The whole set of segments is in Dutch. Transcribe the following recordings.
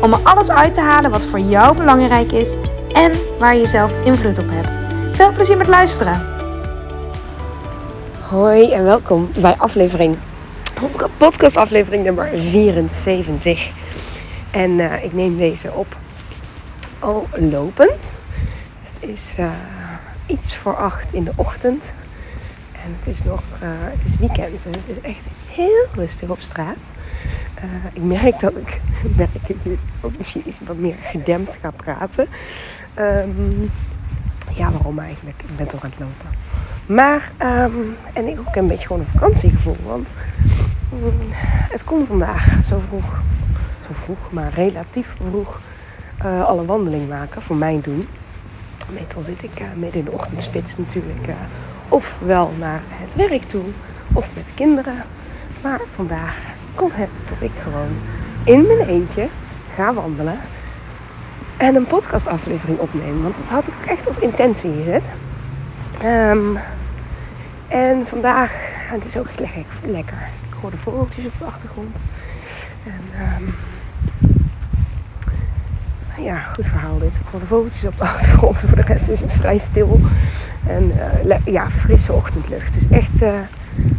om er alles uit te halen wat voor jou belangrijk is en waar je zelf invloed op hebt. Veel plezier met luisteren. Hoi en welkom bij aflevering, podcast aflevering nummer 74. En uh, ik neem deze op al lopend. Het is uh, iets voor acht in de ochtend. En het is nog, uh, het is weekend, dus het is echt heel rustig op straat. Uh, ik merk dat ik, merk ik nu ook misschien iets wat meer gedempt ga praten. Um, ja, waarom eigenlijk? Ik ben toch aan het lopen. Maar, um, en ik ook een beetje gewoon een vakantiegevoel. Want um, het kon vandaag zo vroeg, zo vroeg, maar relatief vroeg, uh, al een wandeling maken voor mijn doen. Meestal zit ik uh, midden in de ochtendspits natuurlijk ofwel naar het werk toe of met kinderen. Maar vandaag kon het dat ik gewoon in mijn eentje ga wandelen en een podcastaflevering opnemen. Want dat had ik ook echt als intentie gezet. Um, en vandaag, het is ook lekker, lekker. Ik hoor de vogeltjes op de achtergrond. En um, ja, goed verhaal dit. Ik hoor de vogeltjes op de achtergrond. Voor de rest is het vrij stil. En uh, ja, frisse ochtendlucht. Dus echt, uh,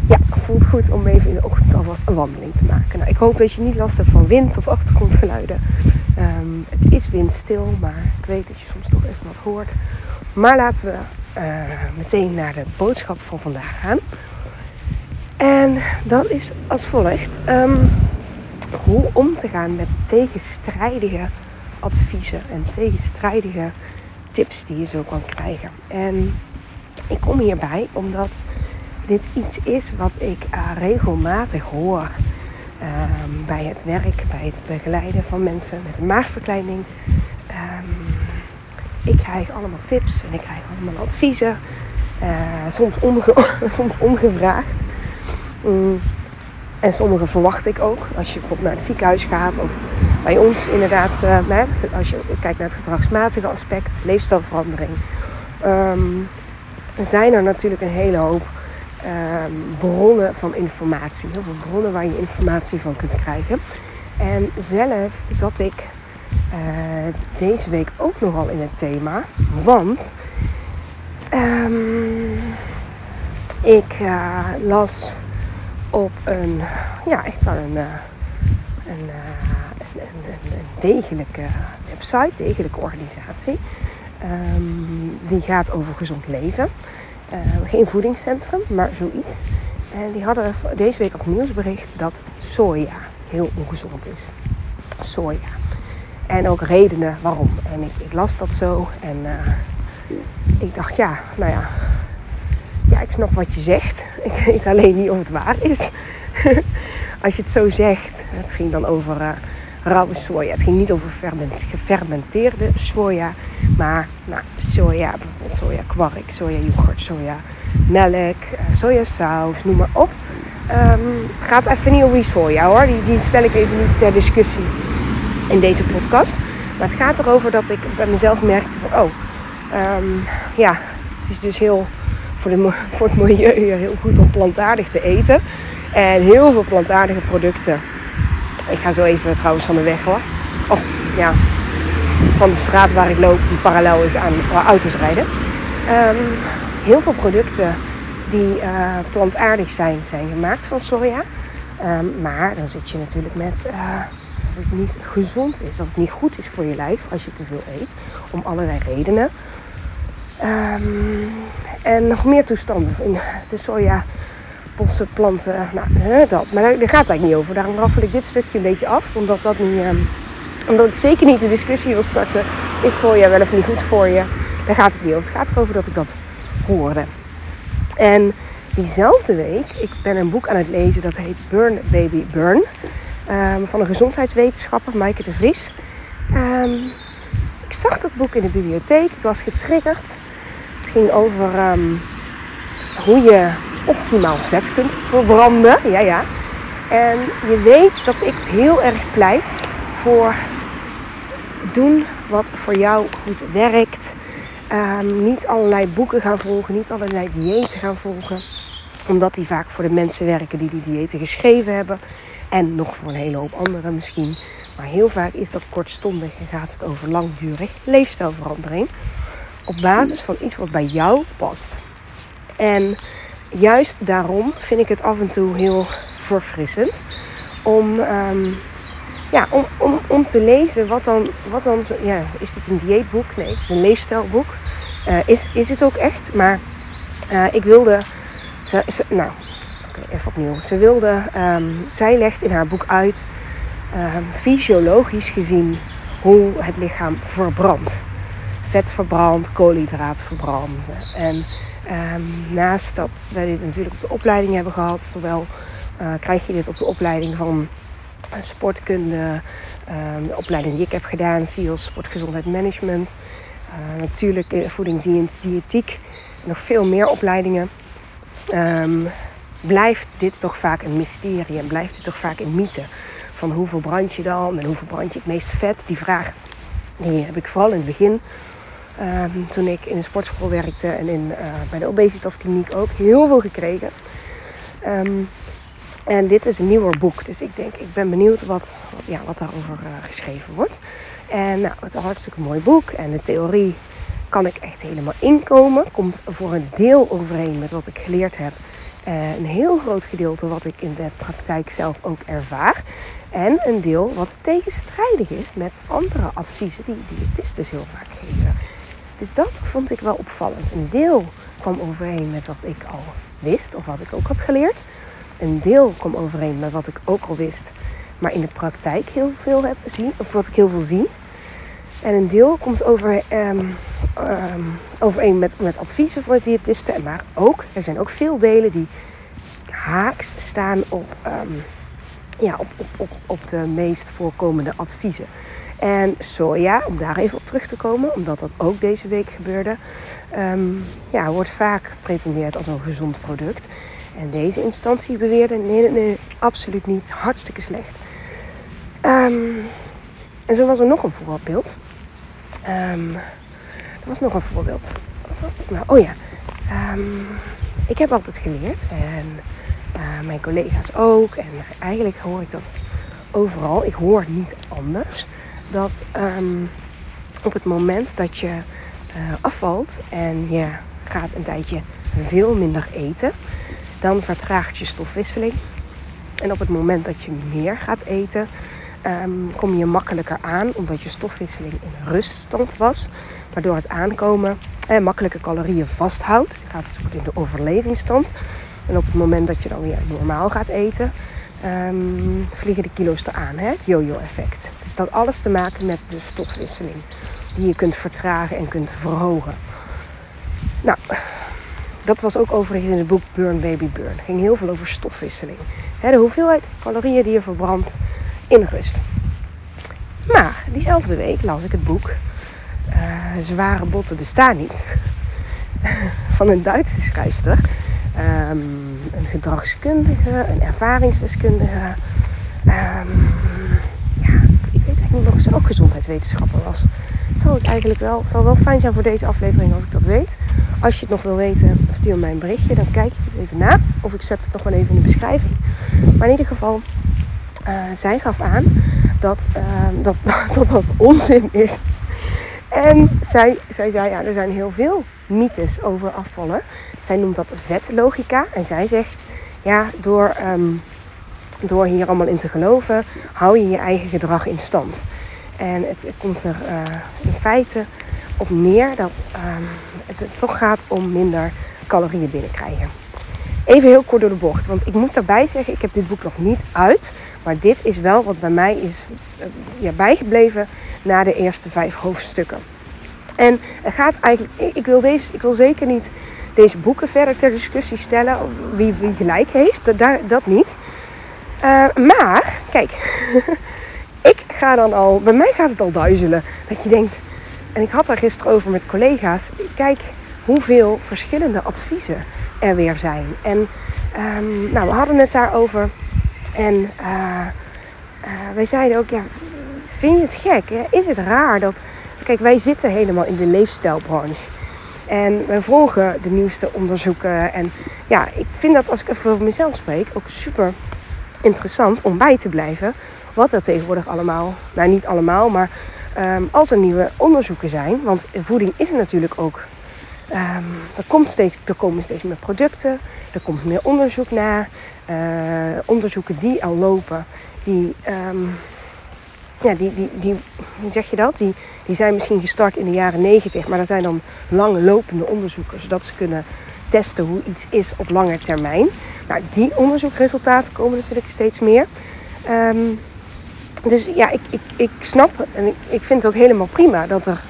ja, voelt goed om even in de ochtend alvast een wandeling te maken. Nou, ik hoop dat je niet last hebt van wind of achtergrondgeluiden. Um, het is windstil, maar ik weet dat je soms toch even wat hoort. Maar laten we uh, meteen naar de boodschap van vandaag gaan. En dat is als volgt. Um, hoe om te gaan met tegenstrijdige adviezen en tegenstrijdige tips die je zo kan krijgen. En ik kom hierbij omdat dit iets is wat ik uh, regelmatig hoor uh, bij het werk, bij het begeleiden van mensen met een maagverkleining. Um, ik krijg allemaal tips en ik krijg allemaal adviezen, uh, soms, onge soms ongevraagd. Um, en sommige verwacht ik ook. Als je bijvoorbeeld naar het ziekenhuis gaat of bij ons inderdaad, uh, als je kijkt naar het gedragsmatige aspect, leefstijlverandering, um, zijn er natuurlijk een hele hoop um, bronnen van informatie. Heel veel bronnen waar je informatie van kunt krijgen. En zelf zat ik uh, deze week ook nogal in het thema, want um, ik uh, las op een, ja, echt wel een, een, een, een, degelijke website, degelijke organisatie. Um, die gaat over gezond leven. Uh, geen voedingscentrum, maar zoiets. En die hadden deze week als nieuwsbericht dat soja heel ongezond is. Soja. En ook redenen waarom. En ik, las dat zo en uh, ik dacht, ja, nou ja, ja, ik snap wat je zegt. Ik weet alleen niet of het waar is. Als je het zo zegt, het ging dan over uh, rauwe soja. Het ging niet over gefermenteerde soja, maar nou, soja, bijvoorbeeld soja kwark, soja yoghurt, soja melk, sojasaus, noem maar op. Um, gaat even niet over soja hoor, die, die stel ik even niet ter discussie in deze podcast. Maar het gaat erover dat ik bij mezelf merkte van, oh, um, ja, het is dus heel voor, de, voor het milieu heel goed om plantaardig te eten. En heel veel plantaardige producten. Ik ga zo even trouwens van de weg hoor. Of ja, van de straat waar ik loop, die parallel is aan waar auto's rijden. Um, heel veel producten die uh, plantaardig zijn, zijn gemaakt van soja. Um, maar dan zit je natuurlijk met uh, dat het niet gezond is. Dat het niet goed is voor je lijf als je te veel eet. Om allerlei redenen. Um, en nog meer toestanden in de soja, planten, nou, dat. Maar daar, gaat het eigenlijk niet over. Daarom raffel ik dit stukje een beetje af, omdat dat niet, omdat ik zeker niet de discussie wil starten. Is soja wel of niet goed voor je? Daar gaat het niet over. Het gaat erover dat ik dat hoorde. En diezelfde week, ik ben een boek aan het lezen dat heet Burn Baby Burn. Um, van een gezondheidswetenschapper, Maaike de Vries. Um, ik zag dat boek in de bibliotheek. Ik was getriggerd. Het ging over ehm, hoe je optimaal vet kunt verbranden. Ja, ja. En je weet dat ik heel erg pleit voor doen wat voor jou goed werkt. Ehm, niet allerlei boeken gaan volgen, niet allerlei diëten gaan volgen. Omdat die vaak voor de mensen werken die die diëten geschreven hebben. En nog voor een hele hoop anderen misschien. Maar heel vaak is dat kortstondig en gaat het over langdurig leefstijlverandering. Op basis van iets wat bij jou past. En juist daarom vind ik het af en toe heel verfrissend om, ehm, ja, om, om, om te lezen wat dan, wat dan zo, ja, is dit een dieetboek? Nee, het is een leefstijlboek. Uh, is, is het ook echt? Maar uh, ik wilde, ze, nou, even opnieuw. Ze wilde, um, zij legt in haar boek uit, um, fysiologisch gezien, hoe het lichaam verbrandt. Vet verbrandt, koolhydraat verbrandt. En um, naast dat wij dit natuurlijk op de opleiding hebben gehad, zowel uh, krijg je dit op de opleiding van sportkunde, uh, de opleiding die ik heb gedaan, SEALS Sportgezondheid Management. Uh, natuurlijk voeding, die, diëtiek, nog veel meer opleidingen. Um, blijft dit toch vaak een mysterie en blijft dit toch vaak een mythe. Van hoeveel brand je dan en hoeveel brand je het meest vet? Die vraag die heb ik vooral in het begin, um, toen ik in de sportschool werkte en in, uh, bij de obesitaskliniek ook, heel veel gekregen. En dit is een nieuwer boek, dus ik denk, ik ben benieuwd wat, ja, wat daarover uh, geschreven wordt. En nou, het is een hartstikke mooi boek en de theorie kan ik echt helemaal inkomen. Komt voor een deel overeen met wat ik geleerd heb. Een heel groot gedeelte wat ik in de praktijk zelf ook ervaar. En een deel wat tegenstrijdig is met andere adviezen die diëtisten dus heel vaak geven. Dus dat vond ik wel opvallend. Een deel kwam overeen met wat ik al wist of wat ik ook heb geleerd een deel kwam overeen met wat ik ook al wist, maar in de praktijk heel veel heb zien, of wat ik heel veel zie. En een deel komt over, um, um, overeen met, met adviezen voor diëtisten, maar ook, er zijn ook veel delen die haaks staan op, um, ja, op, op, op, de meest voorkomende adviezen. En soja, om daar even op terug te komen, omdat dat ook deze week gebeurde, ja, wordt vaak gepretendeerd als een gezond product. En deze instantie beweerde: nee, nee, absoluut niet. Hartstikke slecht. Um, en zo was er nog een voorbeeld. Um, er was nog een voorbeeld. Wat was het nou? Oh ja. Um, ik heb altijd geleerd. En uh, mijn collega's ook. En eigenlijk hoor ik dat overal. Ik hoor niet anders. Dat op het moment dat je uh, afvalt en je gaat een tijdje veel minder eten dan vertraagt je stofwisseling. En op het moment dat je meer gaat eten, um, kom je makkelijker aan, omdat je stofwisseling in ruststand was. Waardoor het aankomen eh, makkelijke calorieën vasthoudt. Je gaat het in de overlevingsstand. En op het moment dat je dan weer normaal gaat eten, um, vliegen de kilo's eraan. Hè? Het yo-yo-effect. Dus dat alles te maken met de stofwisseling. Die je kunt vertragen en kunt verhogen. Nou, dat was ook overigens in het boek Burn Baby Burn. Het ging heel veel over stofwisseling. de hoeveelheid calorieën die je verbrandt in rust. Maar diezelfde week las ik het boek uh, Zware botten bestaan niet. Van een Duitse schrijfster. Um, een gedragskundige, een ervaringsdeskundige. Um, ja, ik weet eigenlijk niet of ze ook gezondheidswetenschapper was. Zou het eigenlijk wel, zou wel fijn zijn voor deze aflevering als ik dat weet. Als je het nog wil weten, stuur mij een berichtje. Dan kijk ik het even na. Of ik zet het nog wel even in de beschrijving. Maar in ieder geval, uh, zij gaf aan dat, uh, dat, dat dat onzin is. En zij, zij zei, ja, er zijn heel veel mythes over afvallen. Zij noemt dat vetlogica. En zij zegt, ja, door, um, door hier allemaal in te geloven, hou je je eigen gedrag in stand. En het komt er uh, in feite op neer dat um, het toch gaat om minder calorieën binnenkrijgen. Even heel kort door de bocht, want ik moet daarbij zeggen, ik heb dit boek nog niet uit. Maar dit is wel wat bij mij is uh, ja, bijgebleven na de eerste vijf hoofdstukken. En het gaat eigenlijk, ik wil, deze, ik wil zeker niet deze boeken verder ter discussie stellen. Wie, wie gelijk heeft, dat, dat niet. Uh, maar, kijk, ik ga dan al, bij mij gaat het al duizelen. Dat je denkt, En ik had daar gisteren over met collega's. Kijk hoeveel verschillende adviezen er weer zijn. En ehm, nou, we hadden het daarover. En uh, wij zeiden ook, ja, vind je het gek? Hè? Is het raar dat... Kijk, wij zitten helemaal in de leefstijlbranche. En wij volgen de nieuwste onderzoeken. En ja, ik vind dat als ik even over mezelf spreek, ook super interessant om bij te blijven. Wat er tegenwoordig allemaal, nou niet allemaal, maar um, als er nieuwe onderzoeken zijn. Want voeding is natuurlijk ook. Um, er, komt steeds, komen steeds meer producten, er komt meer onderzoek naar. Uh, onderzoeken die al lopen, die, um, ja, die, die, die, hoe zeg je dat? Die, die zijn misschien gestart in de jaren 90, maar dat zijn dan lange lopende onderzoeken, zodat ze kunnen testen hoe iets is op lange termijn. Nou, die onderzoekresultaten komen natuurlijk steeds meer. Um, dus ja, ik, ik, ik snap en ik, vind het ook helemaal prima dat er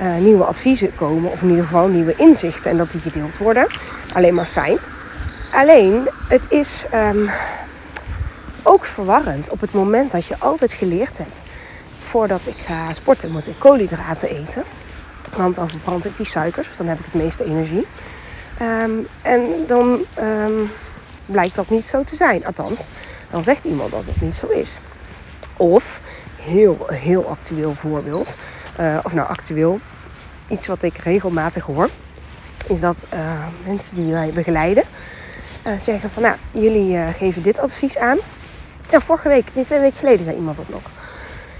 uh, nieuwe adviezen komen, of in ieder geval nieuwe inzichten en dat die gedeeld worden. Alleen maar fijn. Alleen, het is um, ook verwarrend op het moment dat je altijd geleerd hebt voordat ik ga sporten moet ik koolhydraten eten. Want dan verbrand ik die suikers, dan heb ik het meeste energie. Um, en dan um, blijkt dat niet zo te zijn. Althans, dan zegt iemand dat het niet zo is. Of, heel, heel actueel voorbeeld. Uh, of nou, actueel. Iets wat ik regelmatig hoor. Is dat uh, mensen die wij begeleiden. Uh, zeggen van, nou, jullie geven dit advies aan. Ja, vorige week, niet twee weken geleden zei iemand dat nog.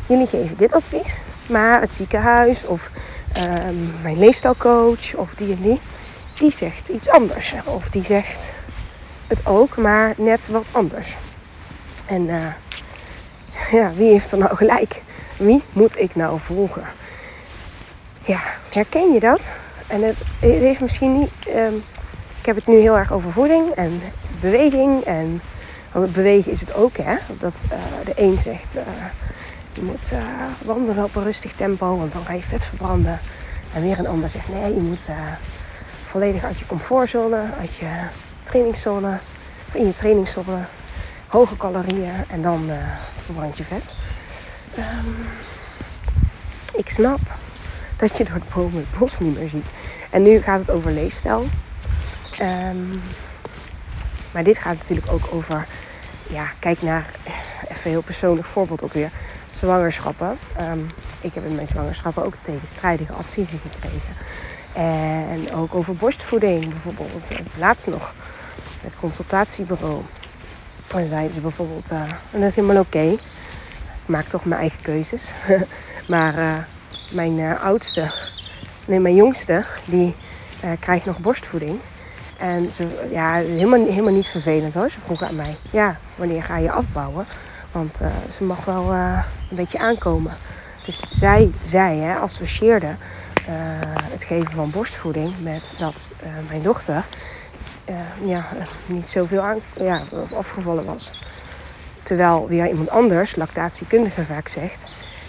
Jullie geven dit advies. Maar het ziekenhuis of ehm, mijn leefstijlcoach of die en die. Die zegt iets anders. Of die zegt het ook, maar net wat anders. En ja, wie heeft er nou gelijk? Wie moet ik nou volgen? Ja, herken je dat? En het, heeft misschien niet. Um, ik heb het nu heel erg over voeding en beweging. En want bewegen is het ook, hè? Dat uh, de een zegt. Uh, je moet uh, wandelen op een rustig tempo, want dan ga je vet verbranden. En weer een ander zegt nee, je moet volledig uit je comfortzone, uit je trainingszone, of in je trainingszone hoge calorieën en dan uh, verbrand je vet. Um, ik snap dat je door het bomen het bos niet meer ziet. En nu gaat het over leefstijl. Um, maar dit gaat natuurlijk ook over, ja, kijk naar, even een heel persoonlijk voorbeeld ook weer, zwangerschappen. Um, ik heb in mijn zwangerschappen ook tegenstrijdige adviezen gekregen. En ook over borstvoeding bijvoorbeeld. Laatst nog het consultatiebureau. Dan zeiden ze bijvoorbeeld, uh, en dat is helemaal oké. Ik maak toch mijn eigen keuzes. maar uh, mijn uh, oudste, nee mijn jongste, die krijgt nog borstvoeding. En ze, ja, helemaal, helemaal niet vervelend hoor. Ze vroeg aan mij, ja, wanneer ga je afbouwen? Want ze mag wel een beetje aankomen. Dus zij, zij hè, associeerde het geven van borstvoeding met dat mijn dochter uh, ja, niet zoveel aan, ja, afgevallen was. Terwijl weer iemand anders, lactatiekundige vaak zegt...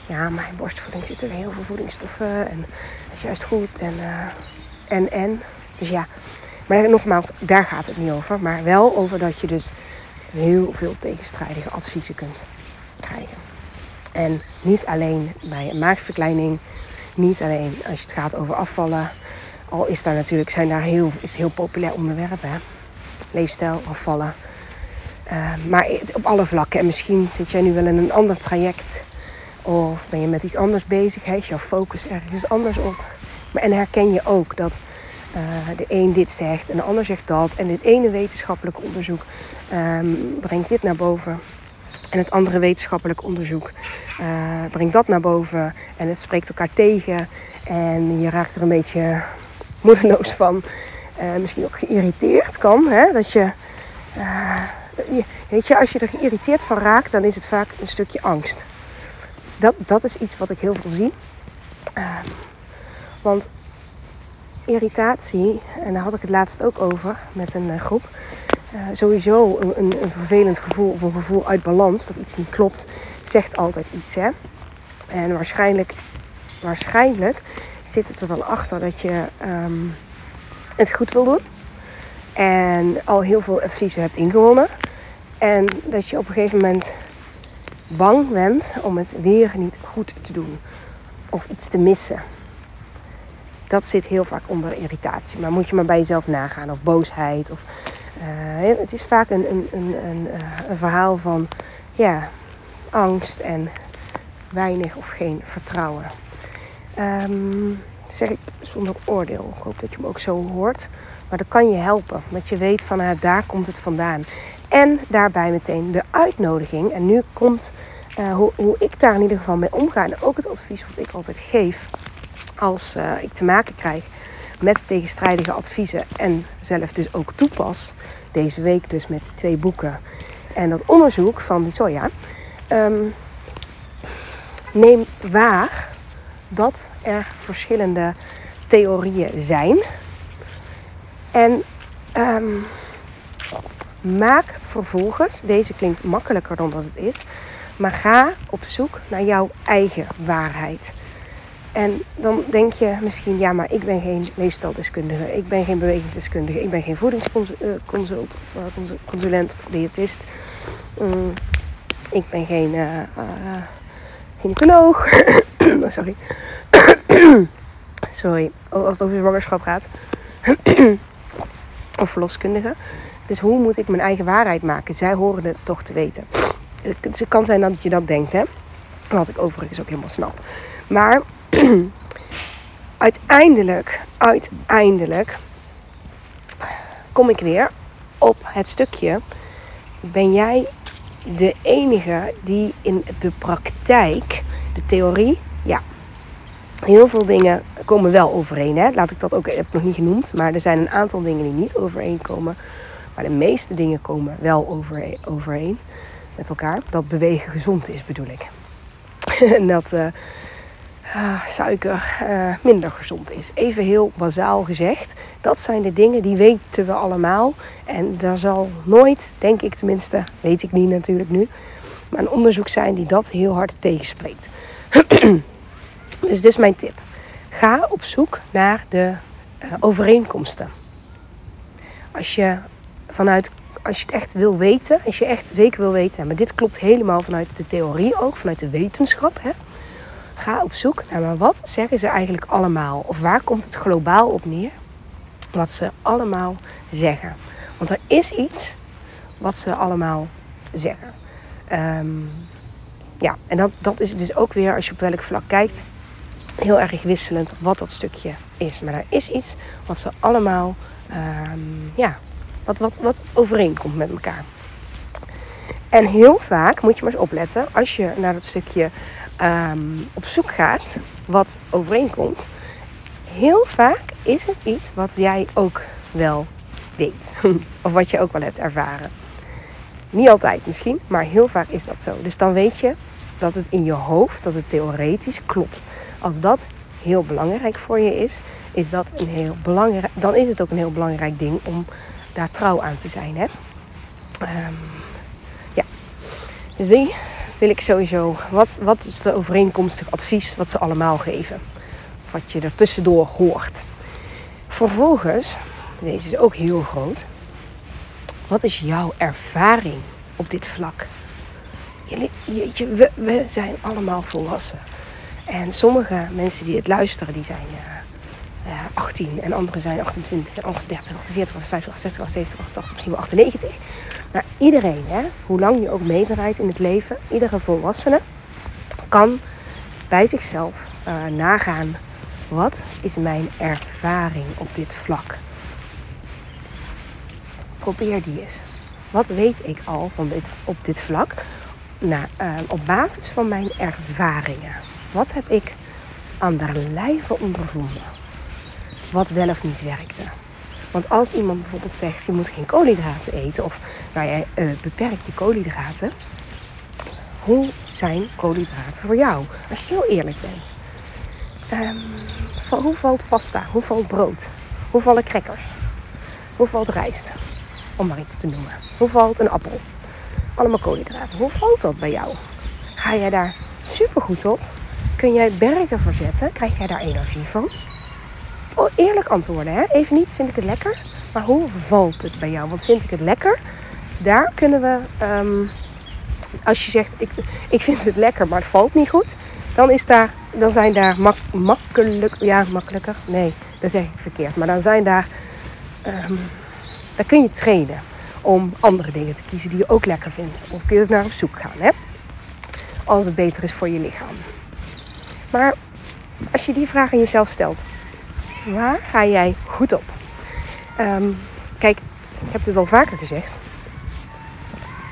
Ja, in borstvoeding zitten er heel veel voedingsstoffen en dat is juist goed en, uh, en, en. Dus ja, maar nogmaals, daar gaat het niet over. Maar wel over dat je dus heel veel tegenstrijdige adviezen kunt krijgen. En niet alleen bij een maagverkleining, niet alleen als het gaat over afvallen, al is daar natuurlijk, zijn daar heel, is heel populair onderwerp. Hè? Leefstijl, afvallen. Uh, maar op alle vlakken. En misschien zit jij nu wel in een ander traject. Of ben je met iets anders bezig. Is jouw focus ergens anders op. Maar, en herken je ook dat uh, de een dit zegt en de ander zegt dat. En dit ene wetenschappelijk onderzoek um, brengt dit naar boven. En het andere wetenschappelijk onderzoek uh, brengt dat naar boven. En het spreekt elkaar tegen. En je raakt er een beetje moedeloos van. Uh, misschien ook geïrriteerd kan. Hè? Dat je, uh, je, weet je, als je er geïrriteerd van raakt, dan is het vaak een stukje angst. Dat, dat is iets wat ik heel veel zie. Uh, want irritatie, en daar had ik het laatst ook over met een eh, groep. sowieso een, een, een, vervelend gevoel of een gevoel uit balans, dat iets niet klopt, zegt altijd iets. Hè? En waarschijnlijk, waarschijnlijk zit het er dan achter dat je um, het goed wil doen. En al heel veel adviezen hebt ingewonnen. En dat je op een gegeven moment bang bent om het weer niet goed te doen. Of iets te missen. dat zit heel vaak onder irritatie. Maar moet je maar bij jezelf nagaan. Of boosheid. Of, uh, het is vaak een, een, een, een, eh, een verhaal van ja, angst en weinig of geen vertrouwen. Um, zeg ik zonder oordeel. Ik hoop dat je me ook zo hoort. Maar dat kan je helpen. Dat je weet van uh, daar komt het vandaan. En daarbij meteen de uitnodiging. En nu komt uh, hoe, hoe, ik daar in ieder geval mee omga. En ook het advies wat ik altijd geef. Als uh, ik te maken krijg met tegenstrijdige adviezen. En zelf dus ook toepas. Deze week dus met die twee boeken. En dat onderzoek van die soja. Um, neem waar dat er verschillende theorieën zijn. En um, maak vervolgens, deze klinkt makkelijker dan dat het is, maar ga op zoek naar jouw eigen waarheid. En dan denk je misschien, ja, maar ik ben geen leefstaldeskundige, ik ben geen bewegingsdeskundige, ik ben geen voedingsconsulent of diëtist, um, ik ben geen uh, uh, sorry, sorry, als het over zwangerschap gaat, of verloskundige. Dus hoe moet ik mijn eigen waarheid maken? Zij horen het toch te weten. Het kan zijn dat je dat denkt, hè? Wat ik overigens ook helemaal snap. Maar uiteindelijk, uiteindelijk kom ik weer op het stukje. Ben jij de enige die in de praktijk, de theorie, ja, heel veel dingen komen wel overeen. Hè? Laat ik dat ook, heb nog niet genoemd, maar er zijn een aantal dingen die niet overeenkomen. Maar de meeste dingen komen wel overeen met elkaar. Dat bewegen gezond is, bedoel ik. en dat uh, suiker uh, minder gezond is. Even heel bazaal gezegd. Dat zijn de dingen die weten we allemaal. En daar zal nooit, denk ik tenminste, weet ik niet natuurlijk nu, maar een onderzoek zijn die dat heel hard tegenspreekt. dus dit is mijn tip. Ga op zoek naar de uh, overeenkomsten. Als je vanuit, als je het echt wil weten, als je echt zeker wil weten, maar dit klopt helemaal vanuit de theorie ook, vanuit de wetenschap. Hè? Ga op zoek naar maar wat zeggen ze eigenlijk allemaal? Of waar komt het globaal op neer? Wat ze allemaal zeggen. Want er is iets wat ze allemaal zeggen. Um, ja, en dat, dat is dus ook weer, als je op welk vlak kijkt, heel erg wisselend wat dat stukje is. Maar er is iets wat ze allemaal um, ja, wat, wat, wat overeenkomt met elkaar. En heel vaak moet je maar eens opletten als je naar dat stukje um, op zoek gaat wat overeenkomt. Heel vaak is het iets wat jij ook wel weet. of wat je ook wel hebt ervaren. Niet altijd misschien, maar heel vaak is dat zo. Dus dan weet je dat het in je hoofd, dat het theoretisch klopt. Als dat heel belangrijk voor je is, is dat een heel belangrijk, dan is het ook een heel belangrijk ding om daar trouw aan te zijn. Hè? Um, ja, dus die wil ik sowieso. Wat, wat is de overeenkomstig advies wat ze allemaal geven? Wat je er tussendoor hoort. Vervolgens, deze is ook heel groot. Wat is jouw ervaring op dit vlak? Jeetje, we, we zijn allemaal volwassen. En sommige mensen die het luisteren, die zijn uh, 18 en anderen zijn 28 en anderen 30, 48, 50, 60, 70, 80, misschien wel 98. Maar iedereen, hè, hoe lang je ook meedraait in het leven, iedere volwassene kan bij zichzelf uh, nagaan wat is mijn ervaring op dit vlak. Probeer die eens. Wat weet ik al van op dit vlak? Nou, op basis van mijn ervaringen. Wat heb ik aan de lijve ondervonden? wat wel of niet werkte. Want als iemand bijvoorbeeld zegt, je moet geen koolhydraten eten of nou, jij uh, beperkt je koolhydraten. Hoe zijn koolhydraten voor jou? Als je heel eerlijk bent. Um, hoe valt pasta? Hoe valt brood? Hoe vallen crackers? Hoe valt rijst? Om maar iets te noemen. Hoe valt een appel? Allemaal koolhydraten. Hoe valt dat bij jou? Ga jij daar super goed op? Kun jij bergen verzetten? Krijg jij daar energie van? Oh, eerlijk antwoorden. Hè? Even niet, vind ik het lekker? Maar hoe valt het bij jou? Want vind ik het lekker? Daar kunnen we, um, als je zegt, ik, ik vind het lekker, maar het valt niet goed. Dan is daar dan zijn daar mak makkelijk, ja makkelijker, nee, dat zeg ik verkeerd. Maar dan zijn daar, um, daar kun je trainen om andere dingen te kiezen die je ook lekker vindt. Of kun je naar op zoek gaan, hè? Als het beter is voor je lichaam. Maar als je die vraag aan jezelf stelt, waar ga jij goed op? Um, kijk, ik heb het al vaker gezegd.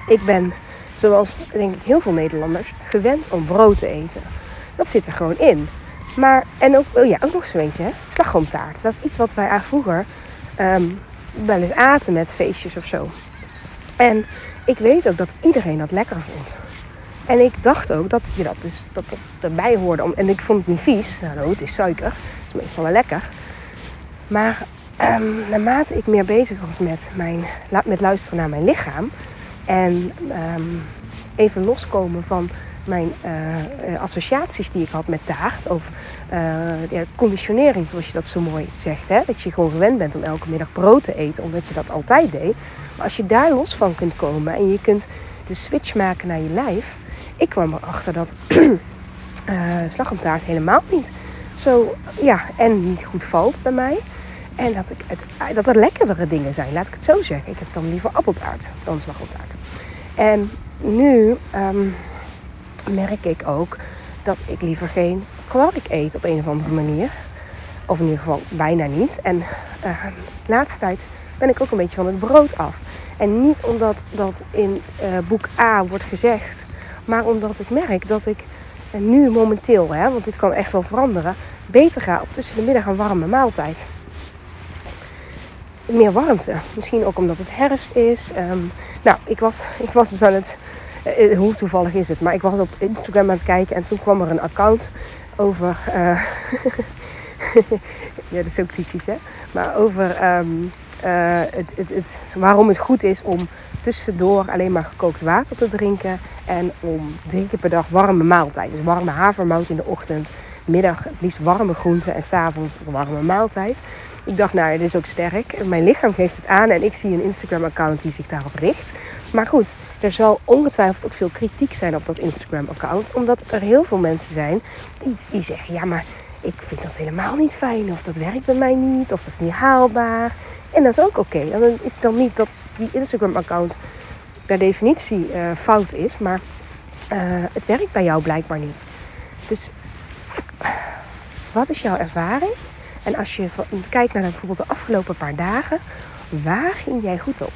Ik ben, zoals denk ik heel veel Nederlanders, gewend om brood te eten. Dat zit er gewoon in. Maar, en ook, oh ja, ook nog zo'n eentje, slagroomtaart. Dat is iets wat wij vroeger um, wel eens aten met feestjes of zo. En ik weet ook dat iedereen dat lekker vond. En ik dacht ook dat je dat dus dat, erbij hoorde. En ik vond het niet vies. Nou, het is suiker. Het is meestal wel lekker. Maar um, naarmate ik meer bezig was met, mijn, met luisteren naar mijn lichaam. En um, even loskomen van mijn uh, associaties die ik had met taart. Of ja, conditionering, zoals je dat zo mooi zegt. Hè? Dat je gewoon gewend bent om elke middag brood te eten, omdat je dat altijd deed. Maar als je daar los van kunt komen en je kunt de switch maken naar je lijf. Ik kwam erachter dat uh, slagroomtaart helemaal niet zo, ja, en niet goed valt bij mij. En dat, ik het, dat er lekkerdere dingen zijn, laat ik het zo zeggen. Ik heb dan liever appeltaart dan slagroomtaart. En nu um, merk ik ook dat ik liever geen kwark eet op een of andere manier. Of in ieder geval bijna niet. En uh, de laatste tijd ben ik ook een beetje van het brood af. En niet omdat dat in uh, boek A wordt gezegd, maar omdat ik merk dat ik nu momenteel, hè, want dit kan echt wel veranderen, beter ga op tussen de middag een warme maaltijd. Meer warmte. Misschien ook omdat het herfst is. Um, nou, ik was, ik was dus aan het uh, hoe toevallig is het? Maar ik was op Instagram aan het kijken en toen kwam er een account over. Uh, ja, dat is ook typisch, hè? Maar over um, uh, het, het, het, waarom het goed is om tussendoor alleen maar gekookt water te drinken. En om drie keer per dag warme maaltijd. Dus warme havermout in de ochtend, middag het liefst warme groenten en s'avonds een warme maaltijd. Ik dacht, nou, dit is ook sterk. Mijn lichaam geeft het aan en ik zie een Instagram-account die zich daarop richt. Maar goed, er zal ongetwijfeld ook veel kritiek zijn op dat Instagram-account. Omdat er heel veel mensen zijn die, die zeggen: ja, maar ik vind dat helemaal niet fijn. Of dat werkt bij mij niet. Of dat is niet haalbaar. En dat is ook oké. Okay. Dan is het dan niet dat die Instagram-account per definitie uh, fout is. Maar uh, het werkt bij jou blijkbaar niet. Dus wat is jouw ervaring? En als je kijkt naar bijvoorbeeld de afgelopen paar dagen, waar ging jij goed op?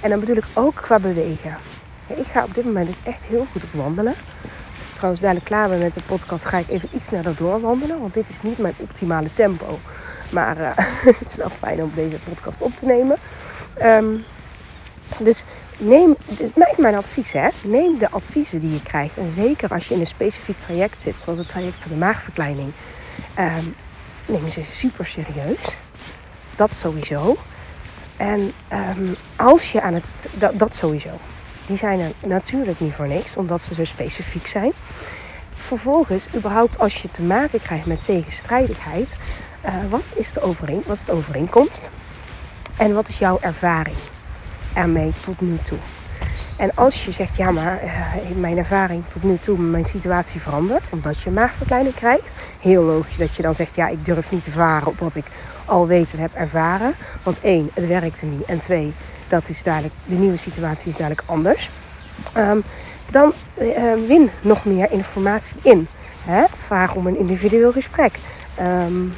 En dan bedoel ik ook qua bewegen. ik ga op dit moment dus echt heel goed op wandelen. Trouwens dadelijk klaar ben met de podcast, ga ik even iets sneller doorwandelen. Want dit is niet mijn optimale tempo. Maar uh, het is wel fijn om deze podcast op te nemen. Um, dus neem, dus mijn advies hè. Neem de adviezen die je krijgt. En zeker als je in een specifiek traject zit, zoals het traject van de maagverkleining. Um, neem ze super serieus. Dat sowieso. En um, als je aan het. Dat, dat, sowieso. Die zijn er natuurlijk niet voor niks, omdat ze zo specifiek zijn. Vervolgens, überhaupt als je te maken krijgt met tegenstrijdigheid, uh, wat, is de overeen, wat is de overeenkomst? En wat is jouw ervaring ermee tot nu toe? En als je zegt, ja maar uh, mijn ervaring tot nu toe, mijn situatie verandert, omdat je maagverkleining krijgt. Heel logisch dat je dan zegt, ja ik durf niet te varen op wat ik al weet en heb ervaren. Want één, het werkte niet. En twee, dat is duidelijk, de nieuwe situatie is duidelijk anders. Um, dan uh, win nog meer informatie in. Hè? Vraag om een individueel gesprek. Um,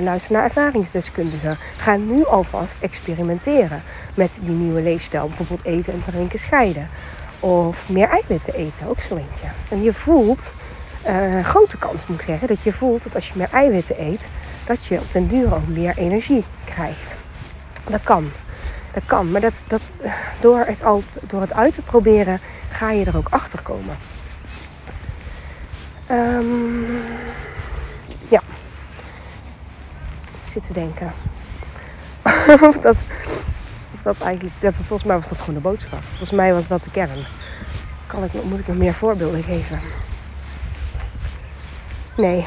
luister naar ervaringsdeskundigen. Ga nu alvast experimenteren met die nieuwe leefstijl. Bijvoorbeeld eten en drinken scheiden. Of meer eiwitten eten, ook zo eentje. En je voelt, uh, grote kans moet ik zeggen, dat je voelt dat als je meer eiwitten eet, dat je op den duur ook meer energie krijgt. Dat kan. Kan. Maar dat, dat, door, het al, door het uit te proberen ga je er ook achter komen. Um, ja. Ik zit te denken. of, dat, dat eigenlijk. Dat, volgens mij was dat gewoon de boodschap. Volgens mij was dat de kern. Kan ik, moet ik nog meer voorbeelden geven? Nee,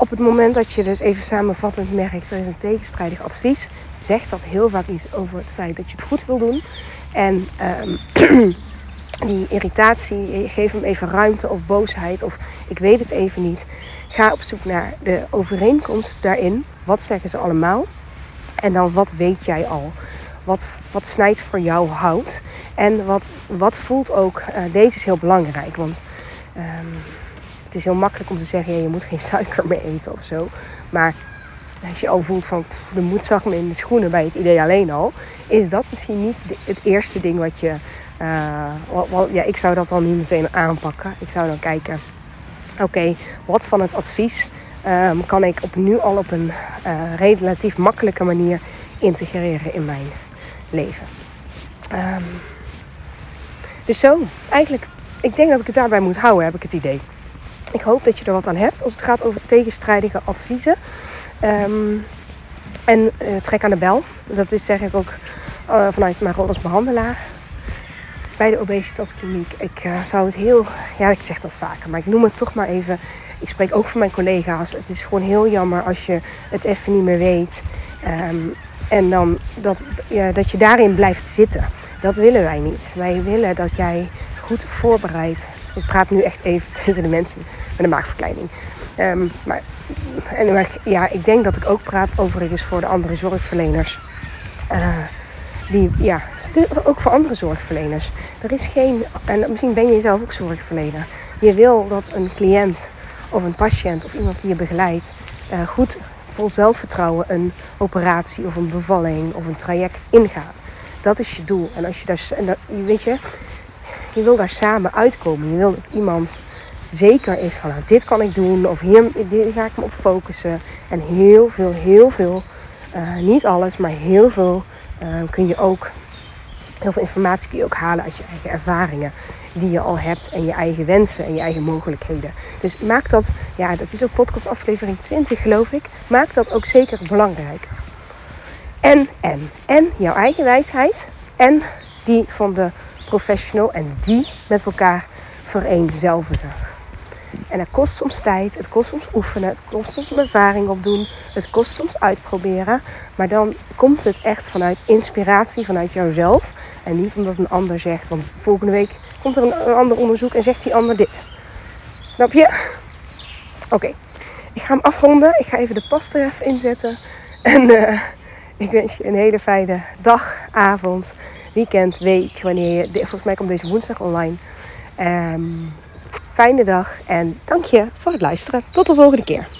op het moment dat je dus even samenvattend merkt, er is een tegenstrijdig advies, zegt dat heel vaak iets over het feit dat je het goed wil doen. En um, die irritatie, geef hem even ruimte of boosheid of ik weet het even niet. Ga op zoek naar de overeenkomst daarin. Wat zeggen ze allemaal? En dan wat weet jij al? Wat, wat snijdt voor jou hout? En wat, wat voelt ook, uh, deze is heel belangrijk. Want um, het is heel makkelijk om te zeggen, ja, je moet geen suiker meer eten of zo. Maar als je al voelt van de moed me in de schoenen bij het idee alleen al, is dat misschien niet het eerste ding wat je. Uh, ja, ik zou dat dan niet meteen aanpakken. Ik zou dan kijken, oké, wat van het advies um, kan ik op nu al op een uh, relatief makkelijke manier integreren in mijn leven. Um, dus zo, eigenlijk, ik denk dat ik het daarbij moet houden, heb ik het idee. Ik hoop dat je er wat aan hebt als het gaat over tegenstrijdige adviezen. Um, en uh, trek aan de bel. Dat is zeg ik ook uh, vanuit mijn rol als behandelaar bij de obesitaskliniek. Ik uh, zou het heel, ja ik zeg dat vaker, maar ik noem het toch maar even. Ik spreek ook voor mijn collega's. Het is gewoon heel jammer als je het even niet meer weet. Um, en dan dat, ja, dat je daarin blijft zitten. Dat willen wij niet. Wij willen dat jij goed voorbereid. Ik praat nu echt even tegen de mensen met een maagverkleining. Um, maar, en, ja, ik denk dat ik ook praat overigens voor de andere zorgverleners. Uh, die, ja, ook voor andere zorgverleners. Er is geen, en misschien ben je zelf ook zorgverlener. Je wil dat een cliënt of een patiënt of iemand die je begeleidt uh, goed vol zelfvertrouwen een operatie of een bevalling of een traject ingaat. Dat is je doel. En als je daar, en weet je, je wil daar samen uitkomen. Je wil dat iemand zeker is van nou, dit kan ik doen of hier, ga ik me op focussen. En heel veel, heel veel, uh, niet alles, maar heel veel uh, kun je ook, heel veel informatie kun je ook halen uit je eigen ervaringen die je al hebt en je eigen wensen en je eigen mogelijkheden. Dus maak dat, ja, dat is ook podcast aflevering 20 geloof ik, maak dat ook zeker belangrijk. En, en, en jouw eigen wijsheid en die van de professional en die met elkaar vereenzelvigen. En het kost soms tijd, het kost soms oefenen, het kost soms ervaring opdoen, het kost soms uitproberen. Maar dan komt het echt vanuit inspiratie, vanuit jouzelf. En niet omdat een ander zegt, want volgende week komt er een, ander onderzoek en zegt die ander dit. Snap je? Oké, ik ga hem afronden. Ik ga even de pas er even inzetten. En uh, ik wens je een hele fijne dag, avond, weekend, week. Wanneer je, volgens mij komt deze woensdag online. Um, fijne dag en dank je voor het luisteren. Tot de volgende keer.